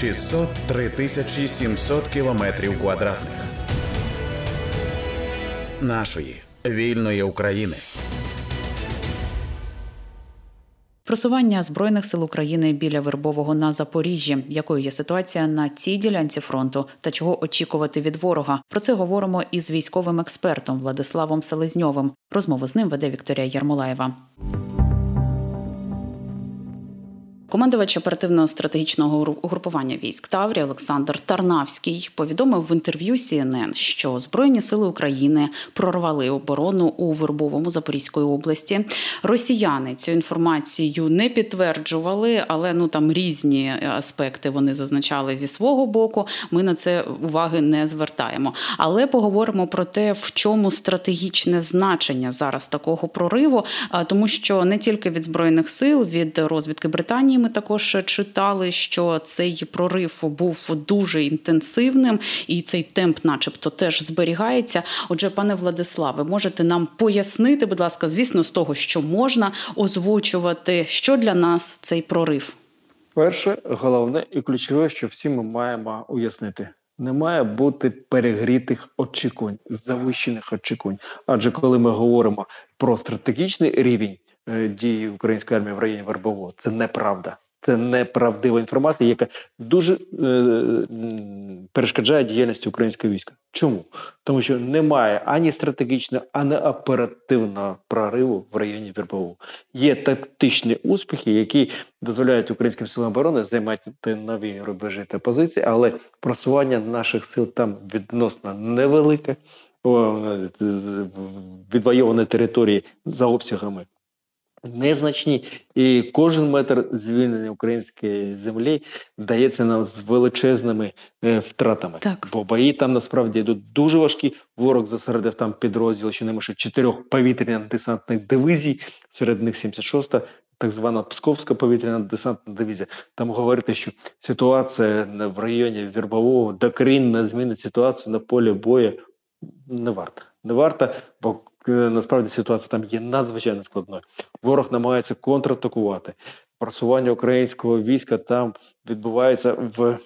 603 тисячі 700 кілометрів квадратних нашої вільної України. Просування збройних сил України біля Вербового на Запоріжжі. Якою є ситуація на цій ділянці фронту та чого очікувати від ворога? Про це говоримо із військовим експертом Владиславом Селезньовим. Розмову з ним веде Вікторія Ярмолаєва. Командувач оперативного стратегічного угрупування військ Таврі Олександр Тарнавський повідомив в інтерв'ю CNN, що Збройні сили України прорвали оборону у Вербовому Запорізької області. Росіяни цю інформацію не підтверджували, але ну там різні аспекти вони зазначали зі свого боку. Ми на це уваги не звертаємо. Але поговоримо про те, в чому стратегічне значення зараз такого прориву, тому що не тільки від збройних сил, від розвідки Британії. Ми також читали, що цей прорив був дуже інтенсивним, і цей темп, начебто, теж зберігається. Отже, пане Владиславе, можете нам пояснити, будь ласка, звісно, з того, що можна озвучувати, що для нас цей прорив? Перше, головне і ключове, що всі ми маємо уяснити. Не має бути перегрітих очікувань, завищених очікувань. Адже коли ми говоримо про стратегічний рівень дії української армії в районі Вербового. Це неправда. Це неправдива інформація, яка дуже е, перешкоджає діяльності українського війська. Чому? Тому що немає ані стратегічного, ані оперативного прориву в районі Вербового. Є тактичні успіхи, які дозволяють українським силам оборони займати нові рубежі та позиції, але просування наших сил там відносно невелике, відвоювані території за обсягами незначні, і кожен метр звільнення української землі дається нам з величезними е, втратами. Так. Бо бої там насправді йдуть дуже важкі. Ворог зосередив там підрозділ ще не менше чотирьох повітряних десантних дивізій, серед них 76-та, так звана Псковська повітряна десантна дивізія. Там говорити, що ситуація в районі Вірбового докорінно змінить ситуацію на полі бою не варто. Не варто, бо насправді ситуація там є надзвичайно складною. Ворог намагається контратакувати. Просування українського війська там відбувається в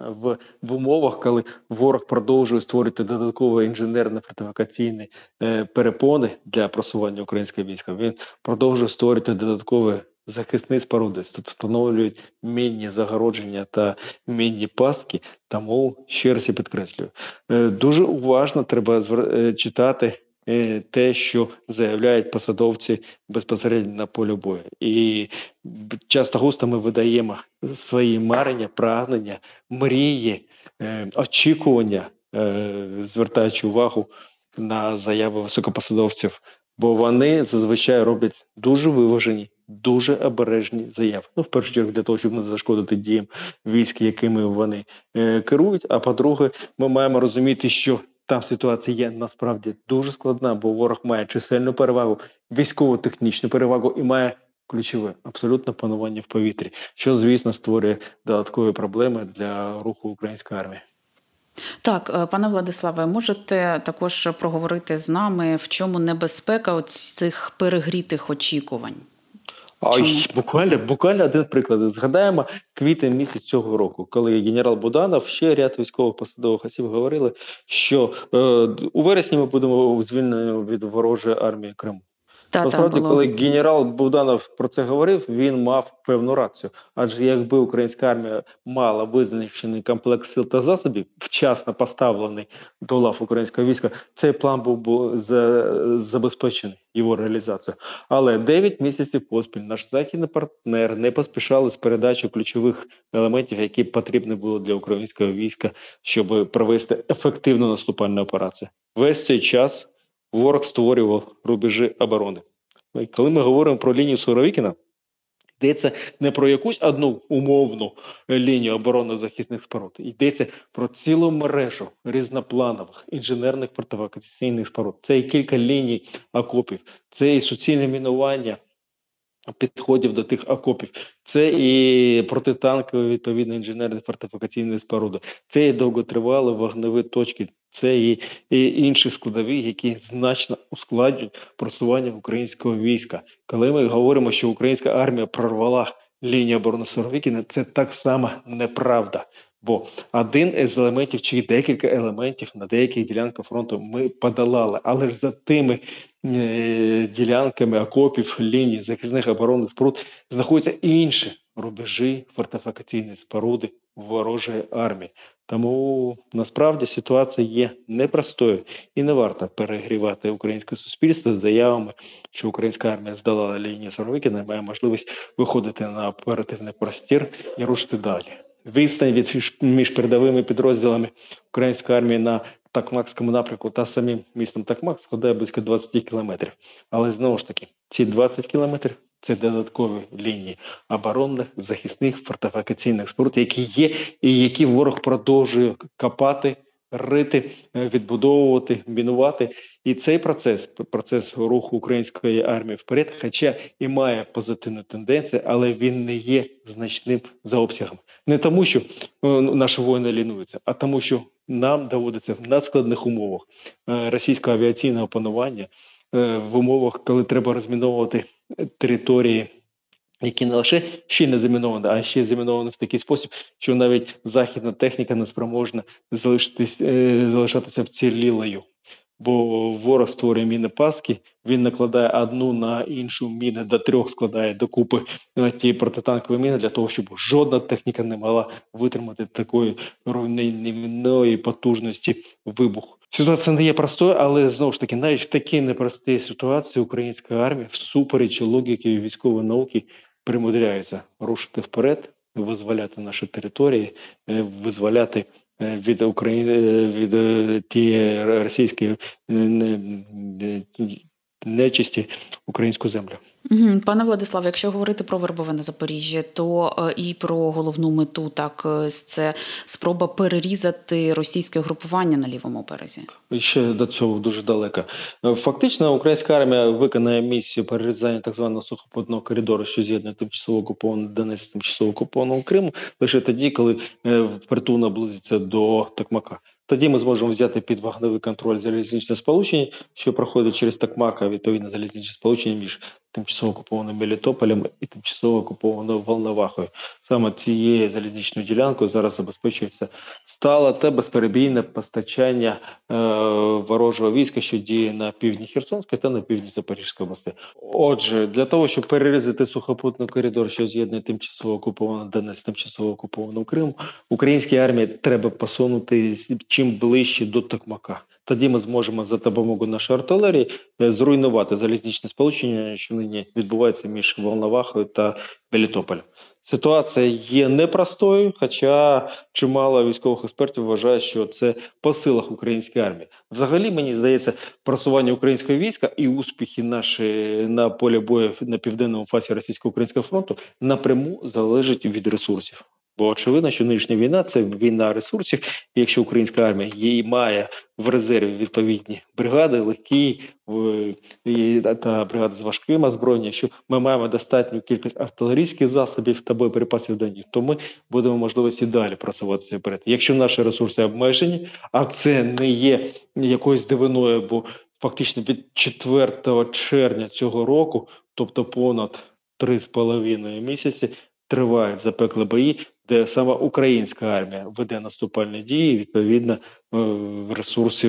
в, в умовах, коли ворог продовжує створити додаткові інженерно фортифікаційні е, перепони для просування українського війська. Він продовжує створити додаткові захисні споруди, встановлюють мінні загородження та мінні пастки. Тому ще раз я підкреслюю. Е, дуже уважно треба е, читати Е, те, що заявляють посадовці безпосередньо на полі бою. І часто густо ми видаємо свої марення, прагнення, мрії, е, очікування, е, звертаючи увагу на заяви високопосадовців, бо вони зазвичай роблять дуже виважені. Дуже обережні заяви. Ну, в першу чергу, для того, щоб не зашкодити діям військ, якими вони е, керують. А по-друге, ми маємо розуміти, що там ситуація є насправді дуже складна, бо ворог має чисельну перевагу, військово-технічну перевагу і має ключове абсолютно панування в повітрі, що звісно створює додаткові проблеми для руху української армії. Так, е, пане Владиславе, можете також проговорити з нами, в чому небезпека цих перегрітих очікувань? Ой, буквально буквально один приклад. Згадаємо квітень місяць цього року, коли генерал Буданов ще ряд військових посадових осіб говорили, що е, у вересні ми будемо звільнені від ворожої армії Криму. Та, Насправді, було... коли генерал Богданов про це говорив, він мав певну рацію. Адже якби українська армія мала визначений комплекс сил та засобів, вчасно поставлений до лав українського війська, цей план був би забезпечений його реалізацію. Але 9 місяців поспіль наш західний партнер не поспішали з передачею ключових елементів, які потрібні були для українського війська, щоб провести ефективну наступальну операцію. Весь цей час. Ворог створював рубежі оборони. Коли ми говоримо про лінію Суровікіна, йдеться не про якусь одну умовну лінію оборонно-захисних споруд, йдеться про цілу мережу різнопланових інженерних фортифікаційних споруд. Це і кілька ліній окопів, це і суцільне мінування підходів до тих окопів. Це і протитанкові відповідно інженерні фортифікаційні споруди, це і довготривалі вогневі точки, це і, і інші складові, які значно ускладнюють просування українського війська. Коли ми говоримо, що українська армія прорвала лінії оборони Суровікіна, це так само неправда. Бо один з елементів чи декілька елементів на деяких ділянках фронту ми подолали, але ж за тими ділянками окопів, ліній захисних оборонних споруд знаходяться інші рубежі фортифікаційні споруди ворожої армії. Тому насправді ситуація є непростою і не варто перегрівати українське суспільство з заявами, що українська армія здала лінію Суровикіна і має можливість виходити на оперативний простір і рушити далі. Відстань від між передовими підрозділами української армії на Такмакському напрямку та самим містом Такмак складає близько 20 кілометрів. Але знову ж таки, ці 20 кілометрів це додаткові лінії оборонних захисних фортифікаційних споруд, які є, і які ворог продовжує копати, рити, е, відбудовувати, мінувати. І цей процес, процес руху української армії вперед, хоча і має позитивну тенденцію, але він не є значним за обсягом. Не тому, що е, наші воїни лінуються, а тому, що нам доводиться в надскладних умовах е, російського авіаційного панування е, в умовах, коли треба розміновувати території. Які не лише ще не заміновані, а ще заміновані в такий спосіб, що навіть західна техніка не спроможна залишитись, е, залишатися вцілілою. Бо ворог створює міни паски, він накладає одну на іншу міни до трьох складає докупи е, ті протитанкові міни для того, щоб жодна техніка не могла витримати такої руйнівної потужності вибуху. Ситуація не є простою, але знову ж таки, навіть в такій непростій ситуації українська армія, всупереч логіки військової науки, примудряється рушити вперед, визволяти наші території, е, визволяти від України від е, тієї російської е, не- не- нечисті українську землю. Пане Владиславе, якщо говорити про вербове на Запоріжжі, то е, і про головну мету, так е, це спроба перерізати російське групування на лівому березі. Ще до цього дуже далеко. Е, Фактично, українська армія виконає місію перерізання так званого сухопутного коридору, що з'єднує тимчасово окупований Донець тимчасово окупованого Криму, лише тоді, коли впритул наблизиться до Токмака. Тоді ми зможемо взяти під вогневий контроль залізничне сполучення, що проходить через Токмак, а відповідно залізничне сполучення між тимчасово окупованим Мелітополем і тимчасово окупованою Волновахою. Саме цією залізничною ділянкою зараз забезпечується стале та безперебійне постачання е, ворожого війська, що діє на півдні Херсонської та на півдні Запорізької області. Отже, для того, щоб перерізати сухопутний коридор, що з'єднує тимчасово окупований Донець тимчасово окупованим Криму, українській армії треба посунути чим ближче до Токмака. Тоді ми зможемо за допомогою нашої артилерії е, зруйнувати залізничне сполучення, що нині відбувається між Волновахою та Мелітополем. Ситуація є непростою, хоча чимало військових експертів вважають, що це по силах української армії. Взагалі, мені здається, просування українського війська і успіхи наші на полі бою на південному фасі російсько-українського фронту напряму залежать від ресурсів. Бо очевидно, що нинішня війна це війна ресурсів. Якщо українська армія її має в резерві відповідні бригади, легкі та бригади з важким озброєнням, якщо ми маємо достатню кількість артилерійських засобів та боєприпасів до них, то ми будемо можливості далі просуватися вперед. Якщо наші ресурси обмежені, а це не є якоюсь дивиною, бо фактично від 4 червня цього року, тобто понад три з половиною місяці, тривають запеклі бої, де саме українська армія веде наступальні дії, відповідно, е, ресурси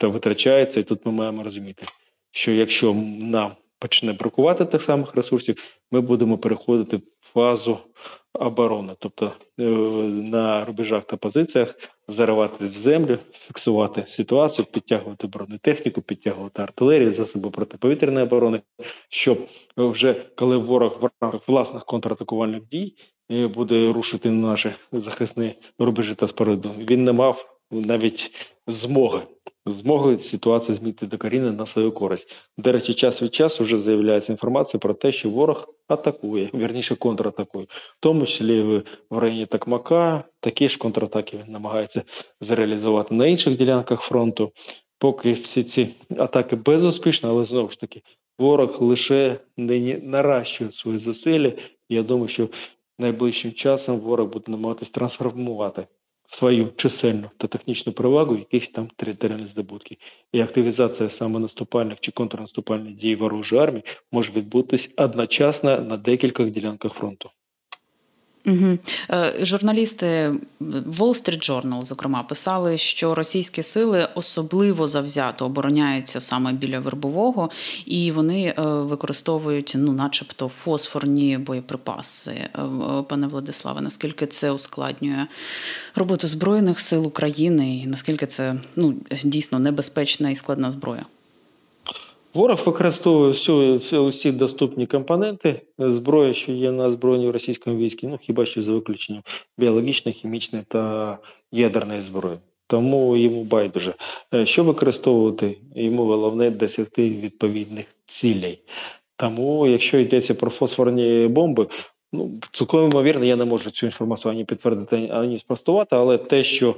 витрачаються. І тут ми маємо розуміти, що якщо нам почне бракувати тих самих ресурсів, ми будемо переходити в фазу оборони, тобто е, на рубежах та позиціях заривати в землю, фіксувати ситуацію, підтягувати бронетехніку, підтягувати артилерію, засоби протиповітряної оборони, щоб вже коли ворог в рамках власних контратакувальних дій буде рушити на наші захисні рубежі та споруди, він не мав навіть змоги. Змоги ситуацію змінити докорінно на свою користь. До речі, час від часу вже з'являється інформація про те, що ворог атакує, вірніше контратакує, в тому числі в районі Такмака. Такі ж контратаки він намагається зреалізувати на інших ділянках фронту. Поки всі ці атаки безуспішні, але знову ж таки, ворог лише нині наращує свої зусилля. Я думаю, що найближчим часом ворог буде намагатись трансформувати свою чисельну та технічну перевагу, якісь там територіальні здобутки. І активізація саме наступальних чи контрнаступальних дій ворожої армії може відбутись одночасно на декількох ділянках фронту. Угу. Журналісти Wall Street Journal, зокрема, писали, що російські сили особливо завзято обороняються саме біля вербового, і вони е, використовують, ну, начебто, фосфорні боєприпаси. Е, пане Владиславе, наскільки це ускладнює роботу збройних сил України, і наскільки це ну дійсно небезпечна і складна зброя? Ворог використовує всю, усі доступні компоненти зброї, що є на збройні в російському війську, ну хіба що за виключенням біологічної, хімічної та ядерної зброї. Тому йому байдуже. Е, що використовувати? Йому головне досягти відповідних цілей. Тому, якщо йдеться про фосфорні бомби, Ну, цілком ймовірно, я не можу цю інформацію ані підтвердити, ані спростувати, але те, що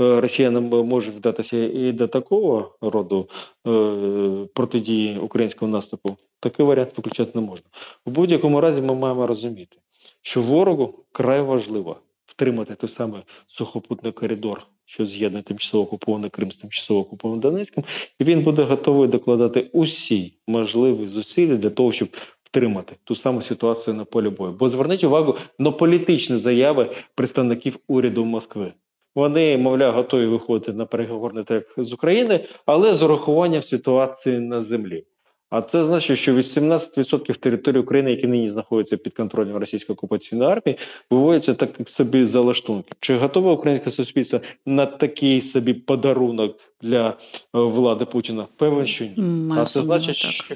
е, росіянам може вдатися і до такого роду е, протидії українського наступу, такий варіант виключати не можна. В будь-якому разі ми маємо розуміти, що ворогу край важливо втримати той самий сухопутний коридор, що з'єднує тимчасово окупований Крим з тимчасово окупованим Донецьким, і він буде готовий докладати усі можливі зусилля для того, щоб втримати ту саму ситуацію на полі бою. Бо зверніть увагу на політичні заяви представників уряду Москви. Вони, мовляв, готові виходити на переговорний трек з України, але з урахуванням ситуації на землі. А це значить, що 18% території України, які нині знаходяться під контролем російської окупаційної армії, виводяться так собі залаштунки. Чи готове українське суспільство на такий собі подарунок для е, влади Путіна? Певен, що ні. А це значить, що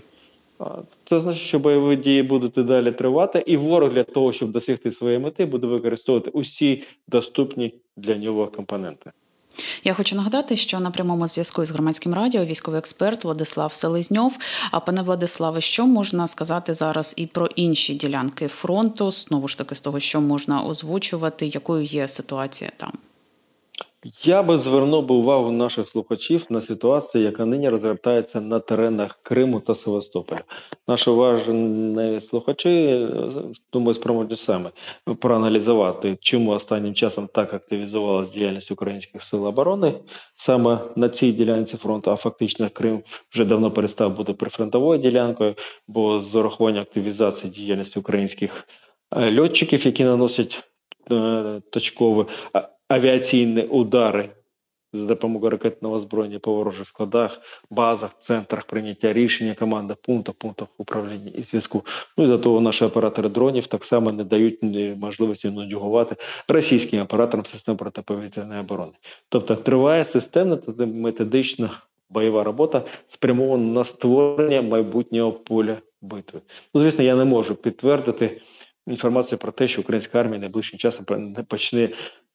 це значить, що бойові дії будуть і далі тривати, і ворог для того, щоб досягти своєї мети, буде використовувати усі доступні для нього компоненти. Я хочу нагадати, що на прямому зв'язку з громадським радіо військовий експерт Владислав Селезньов. А пане Владиславе, що можна сказати зараз і про інші ділянки фронту? Знову ж таки, з того, що можна озвучувати, якою є ситуація там. Я би звернув би увагу наших слухачів на ситуацію, яка нині розгортається на теренах Криму та Севастополя. Наші уважні слухачі думаю, спроможні саме проаналізувати, чому останнім часом так активізувалася діяльність українських сил оборони саме на цій ділянці фронту. А фактично Крим вже давно перестав бути прифронтовою ділянкою, бо з урахуванням активізації діяльності українських е, льотчиків, які наносять е, точкові авіаційні удари за допомогою ракетного озброєння по ворожих складах, базах, центрах прийняття рішення, командах, пунктах, пунктах управління і зв'язку. Ну і до того наші оператори дронів так само не дають можливості нудюгувати російським операторам систем протиповітряної оборони. Тобто триває системна та методична бойова робота, спрямована на створення майбутнього поля битви. Ну, звісно, я не можу підтвердити інформацію про те, що українська армія найближчим часом почне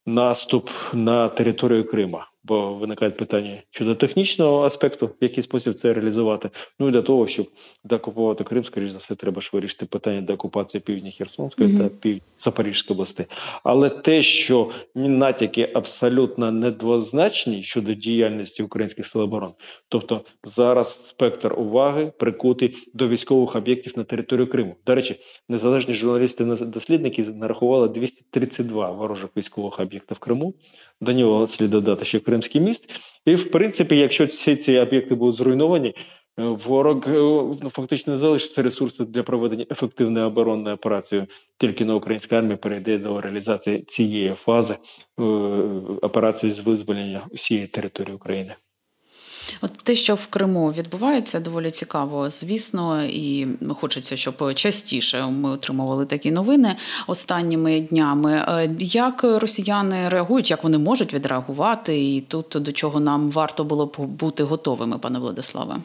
наступ на територію Крима, бо виникають питання щодо технічного аспекту, в який спосіб це реалізувати. Ну і для того, щоб деокупувати Крим, скоріш за все, треба ж вирішити питання деокупації півдня Херсонської mm-hmm. та пів Запорізької області. Але те, що натяки абсолютно недвозначні щодо діяльності українських сил оборони, тобто зараз спектр уваги прикутий до військових об'єктів на територію Криму. До речі, незалежні журналісти дослідники нарахували 232 ворожих військових об'єктів в Криму. До нього слід додати ще Кримський міст. І в принципі, якщо всі ці об'єкти будуть зруйновані, е, ворог е, ну, фактично не залишиться ресурсу для проведення ефективної оборонної операції. Тільки на українська армія перейде до реалізації цієї фази е, операції з визволення всієї території України. От те, що в Криму відбувається, доволі цікаво, звісно, і хочеться, щоб частіше ми отримували такі новини останніми днями. Е, як росіяни реагують, як вони можуть відреагувати, і тут до чого нам варто було б бути готовими, пане Владиславе?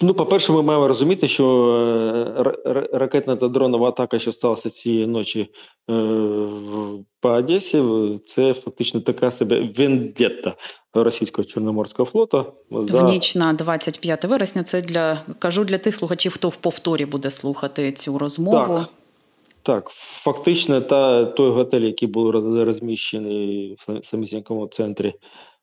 Ну, по-перше, ми маємо розуміти, що е, ракетна та дронова атака, що сталася цієї ночі е, по Одесі, це фактично така себе вендетта російського чорноморського флоту. За... В ніч на 25 вересня. Це для кажу для тих слухачів, хто в повторі буде слухати цю розмову. Так. Так, фактично, та той готель, який був розміщений в самісінькому центрі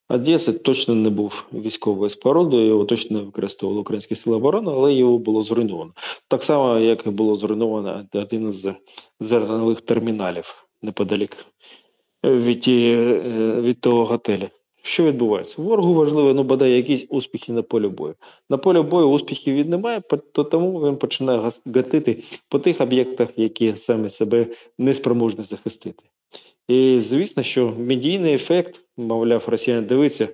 Одеси, точно не був військовою спорудою, його точно не використовували українські сили оборони, але його було зруйновано. Так само, як і було зруйновано один з зернових терміналів неподалік від, е, від того готелю. Що відбувається? Ворогу важливо, ну бодай якісь успіхи на полі бою. На полі бою успіхів він не має, то тому він починає гатити по тих об'єктах, які самі себе не спроможні захистити. І звісно, що медійний ефект, мовляв, росіяни дивиться,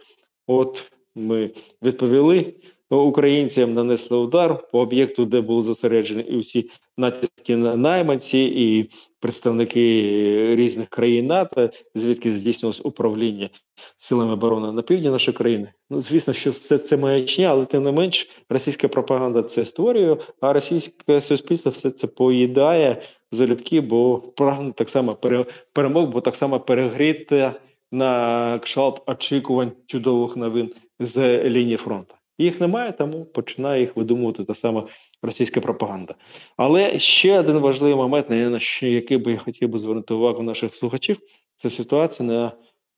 от ми відповіли українцям, нанесли удар по об'єкту, де були зосереджені і усі натівські найманці, і представники різних країн НАТО, звідки здійснювалось управління силами оборони на півдні нашої країни. Ну, звісно, що все це маячня, але тим не менш, російська пропаганда це створює, а російське суспільство все це поїдає залюбки, бо прагне так само перемог, бо так само перегріти на кшалт очікувань чудових новин з лінії фронту. Їх немає, тому починає їх видумувати та сама російська пропаганда. Але ще один важливий момент, на який би я хотів би звернути увагу наших слухачів, це ситуація на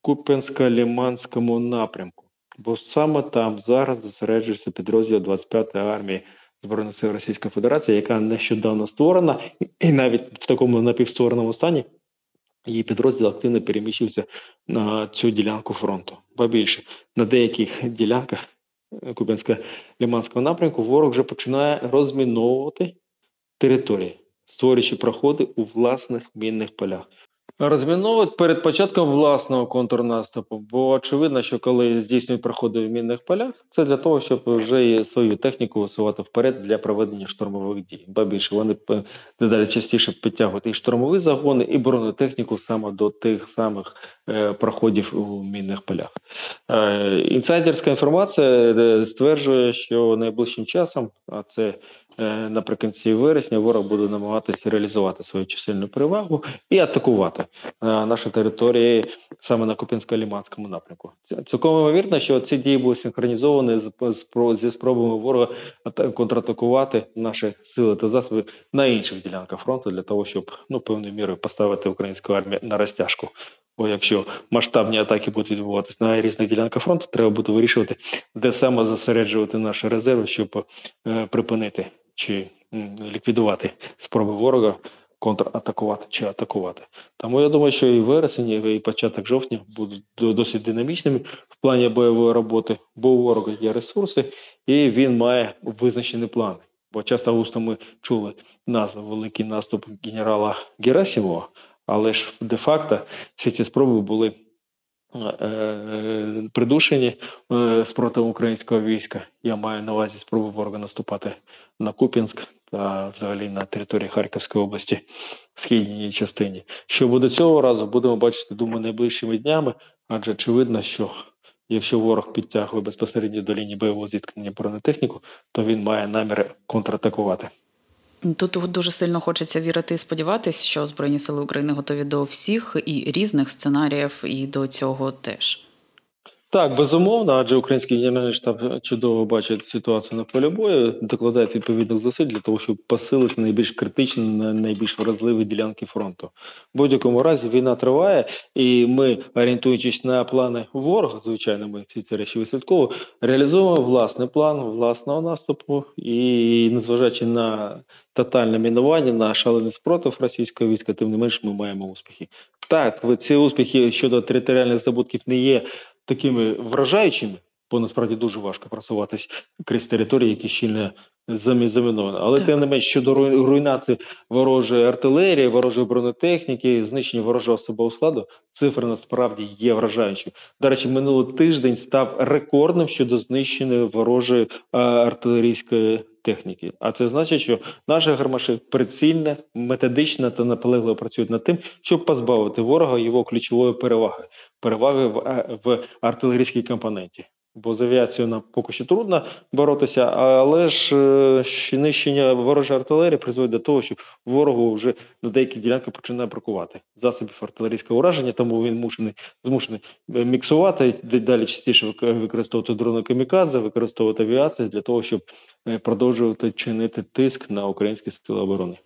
Куп'янсько-Ліманському напрямку. Бо саме там зараз зосереджується підрозділ 25-ї армії Збройних сил Російської Федерації, яка нещодавно створена, і навіть в такому напівствореному стані її підрозділ активно переміщився на цю ділянку фронту. Ба більше на деяких ділянках Куп'янсько-Ліманського напрямку ворог вже починає розміновувати території, створюючи проходи у власних мінних полях. Розміновують перед початком власного контрнаступу, бо очевидно, що коли здійснюють проходи в мінних полях, це для того, щоб вже свою техніку висувати вперед для проведення штурмових дій. Ба більше вони дедалі частіше підтягують і штурмові загони, і бронетехніку саме до тих самих е, проходів у мінних полях. Е, інсайдерська інформація е, стверджує, що найближчим часом, а це наприкінці вересня ворог буде намагатися реалізувати свою чисельну перевагу і атакувати е, наші території саме на Купінсько-Ліманському напрямку. Цілком ймовірно, що ці дії будуть синхронізовані з зі спробами ворога контратакувати наші сили та засоби на інших ділянках фронту для того, щоб ну певною мірою поставити українську армію на розтяжку. Бо якщо масштабні атаки будуть відбуватися на різних ділянках фронту, треба буде вирішувати, де саме зосереджувати наші резерви, щоб е, припинити чи ліквідувати спроби ворога контратакувати чи атакувати. Тому я думаю, що і вересень, і початок жовтня будуть досить динамічними в плані бойової роботи, бо у ворога є ресурси, і він має визначені плани. Бо часто густо ми чули назву Великий наступ генерала Герасимова, але ж де-факто всі ці спроби були придушені е, спротивом українського війська. Я маю на увазі спробу ворога наступати на Куп'янськ та взагалі на території Харківської області в східній частині. Що буде цього разу, будемо бачити, думаю, найближчими днями, адже очевидно, що якщо ворог підтягує безпосередньо до лінії бойового зіткнення бронетехніку, то він має наміри контратакувати. Тут дуже сильно хочеться вірити і сподіватися, що Збройні сили України готові до всіх і різних сценаріїв, і до цього теж. Так, безумовно, адже український генеральний штаб чудово бачить ситуацію на полі бою, докладає відповідних зусиль для того, щоб посилити найбільш критичні, найбільш вразливі ділянки фронту. В будь-якому разі війна триває, і ми, орієнтуючись на плани ворога, звичайно, ми всі ці речі вислідково, реалізуємо власний план власного наступу і, незважаючи на тотальне мінування, на шалений спротив російського війська, тим не менш ми маємо успіхи. Так, ці успіхи щодо територіальних здобутків не є такими вражаючими, бо насправді дуже важко просуватись крізь території, які щільно заміновані. Але тим не менш щодо руйнації ворожої артилерії, ворожої бронетехніки, знищення ворожого особового складу, цифри насправді є вражаючими. До речі, минулий тиждень став рекордним щодо знищення ворожої артилерійської техніки. А це значить, що наші гармаші прицільно, методично та наполегливо працюють над тим, щоб позбавити ворога його ключової переваги переваги в, е, в артилерійській компоненті. Бо з авіацією нам поки що трудно боротися, але ж е, нищення ворожої артилерії призводить до того, що ворогу вже на деякі ділянки починає бракувати засобів артилерійського ураження, тому він мушений змушений е, міксувати далі частіше використовувати дрони камікадзе, використовувати авіацію для того, щоб продовжувати чинити тиск на українські сили оборони.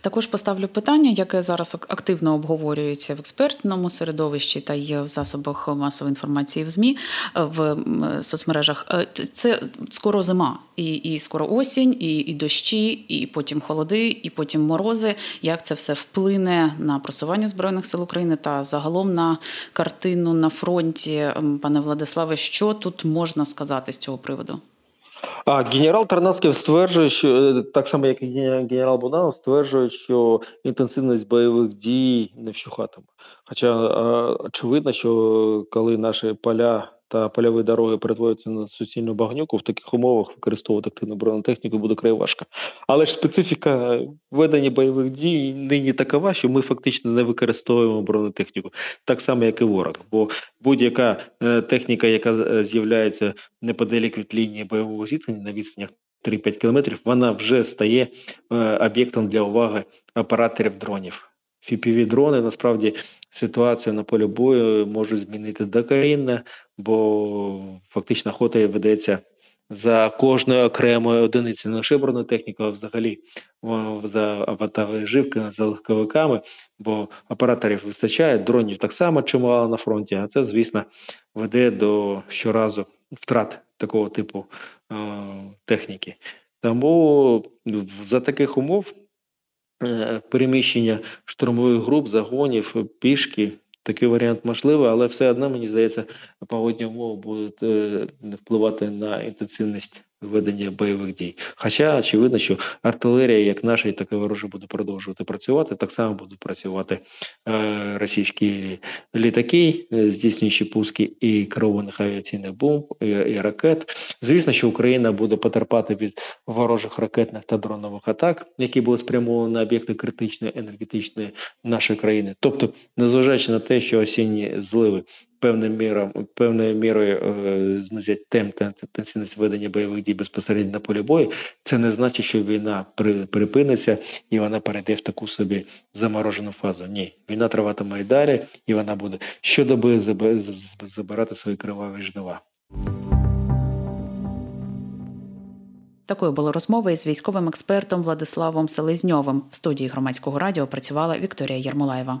Також поставлю питання, яке зараз активно обговорюється в експертному середовищі та є в засобах масової інформації в ЗМІ в соцмережах. Е, це скоро зима, і і скоро осінь, і і дощі, і потім холоди, і потім морози. Як це все вплине на просування збройних сил України та загалом на картину на фронті, пане Владиславе, що тут можна сказати з цього приводу? А генерал Тарнацький стверджує, що е, так само, як і генерал Бунанов, стверджує, що інтенсивність бойових дій не вщухатиме. Хоча очевидно, що коли наші поля та польові дороги перетворюються на суцільну багнюку, в таких умовах використовувати активну бронетехніку буде край важко. Але ж специфіка ведення бойових дій нині такова, що ми фактично не використовуємо бронетехніку, так само, як і ворог. Бо будь-яка е, техніка, яка е, з'являється неподалік від лінії бойового зіткнення на відстанях 3-5 кілометрів, вона вже стає е, об'єктом для уваги операторів дронів. fpv дрони насправді ситуацію на полі бою можуть змінити докорінно, бо фактично охота ведеться за кожною окремою одиницею не лише бронетехніку, а взагалі за аватари живки, за легковиками, бо операторів вистачає, дронів так само чимало на фронті, а це, звісно, веде до щоразу втрат такого типу е, техніки. Тому за таких умов переміщення штурмових груп, загонів, пішки. Такий варіант можливий, але все одно мені здається, погодні умови будуть е, впливати на інтенсивність ведення бойових дій. Хоча очевидно, що артилерія, як наша, так і ворожа, буде продовжувати працювати. Так само будуть працювати е, російські літаки, е, здійснюючи пуски і керованих авіаційних бомб і, і ракет. Звісно, що Україна буде потерпати від ворожих ракетних та дронових атак, які будуть спрямовані на об'єкти критичної енергетичної нашої країни. Тобто, незважаючи на те, що осінні зливи певною мірою певною мірою е, знизять темп та інтенсивність ведення бойових дій безпосередньо на полі бою, це не значить, що війна припиниться і вона перейде в таку собі заморожену фазу. Ні, війна триватиме і далі, і вона буде щодоби забирати свої криваві жнива. Такою була розмова із військовим експертом Владиславом Селезньовим. В студії громадського радіо працювала Вікторія Єрмолаєва.